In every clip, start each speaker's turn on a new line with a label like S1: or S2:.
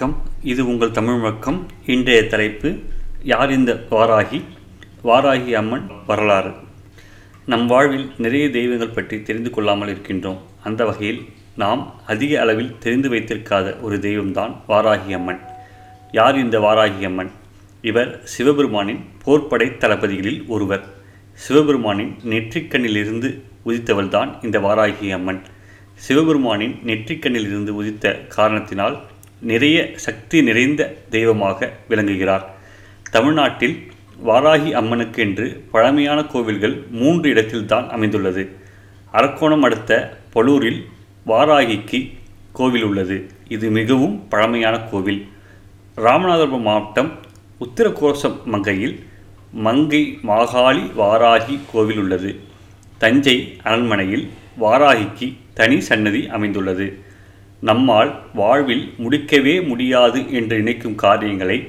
S1: வணக்கம். இது உங்கள் தமிழ் முழக்கம் இன்றைய தலைப்பு யார் இந்த வாராகி? வாராகி அம்மன் வரலாறு. நம் வாழ்வில் நிறைய தெய்வங்கள் பற்றி தெரிந்து கொள்ளாமல் இருக்கின்றோம். அந்த வகையில் நாம் அதிக அளவில் தெரிந்து வைத்திருக்காத ஒரு தெய்வம்தான் வாராகி அம்மன். யார் இந்த வாராகி அம்மன்? இவர் சிவபெருமானின் போர்ப்படை தளபதிகளில் ஒருவர். சிவபெருமானின் நெற்றிக்கண்ணிலிருந்து உதித்தவள்தான் இந்த வாராகி அம்மன். சிவபெருமானின் நெற்றிக்கண்ணிலிருந்து உதித்த காரணத்தினால் நிறைய சக்தி நிறைந்த தெய்வமாக விளங்குகிறார். தமிழ்நாட்டில் வாராகி அம்மனுக்கு என்று பழமையான கோவில்கள் மூன்று இடத்தில்தான் அமைந்துள்ளது. அரக்கோணம் அடுத்த பலூரில் வாராகிக்கு கோவில் உள்ளது. இது மிகவும் பழமையான கோவில். ராமநாதபுரம் மாவட்டம் உத்திரகோசம் மங்கையில் மங்கை மாகாளி வாராகி கோவில் உள்ளது. தஞ்சை அரண்மனையில் வாராகிக்கு தனி சன்னதி அமைந்துள்ளது. நம்மால் வாழ்வில் முடிக்கவே முடியாது என்று நினைக்கும் காரியங்களை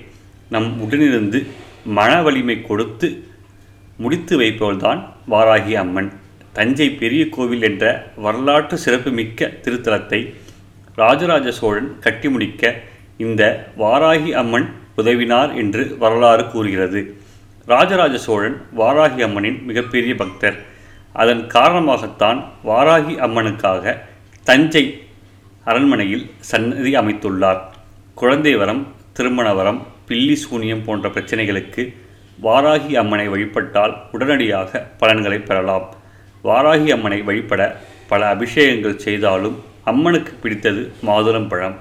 S1: நம் உடனிருந்து மன வலிமை கொடுத்து முடித்து வைப்பவள்தான் வாராகி அம்மன். தஞ்சை பெரிய கோவில் என்ற வரலாற்று சிறப்புமிக்க திருத்தலத்தை ராஜராஜ சோழன் கட்டி முடிக்க இந்த வாராகி அம்மன் உதவினார் என்று வரலாறு கூறுகிறது. ராஜராஜ சோழன் வாராகி அம்மனின் மிகப்பெரிய பக்தர். அதன் காரணமாகத்தான் வாராகி அம்மனுக்காக தஞ்சை அரண்மனையில் சன்னதி அமைத்துள்ளார். குழந்தை வரம் திருமண வரம் பில்லி சூனியம் போன்ற பிரச்சனைகளுக்கு வாராகி அம்மனை வழிபட்டால் உடனடியாக பலன்களை பெறலாம். வாராகி அம்மனை வழிபட பல அபிஷேகங்கள் செய்தாலும் அம்மனுக்கு பிடித்தது மாதுளம்பழம்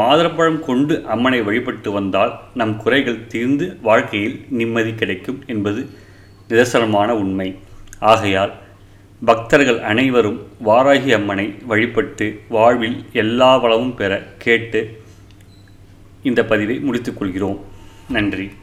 S1: மாதுளம்பழம் கொண்டு அம்மனை வழிபட்டு வந்தால் நம் குறைகள் தீர்ந்து வாழ்க்கையில் நிம்மதி கிடைக்கும் என்பது நிதர்சனமான உண்மை. ஆகையால் பக்தர்கள் அனைவரும் வாராகி அம்மனை வழிபட்டு வாழ்வில் எல்லா வளமும் பெற கேட்டு இந்த பதிவை முடித்துக்கொள்கிறோம் நன்றி.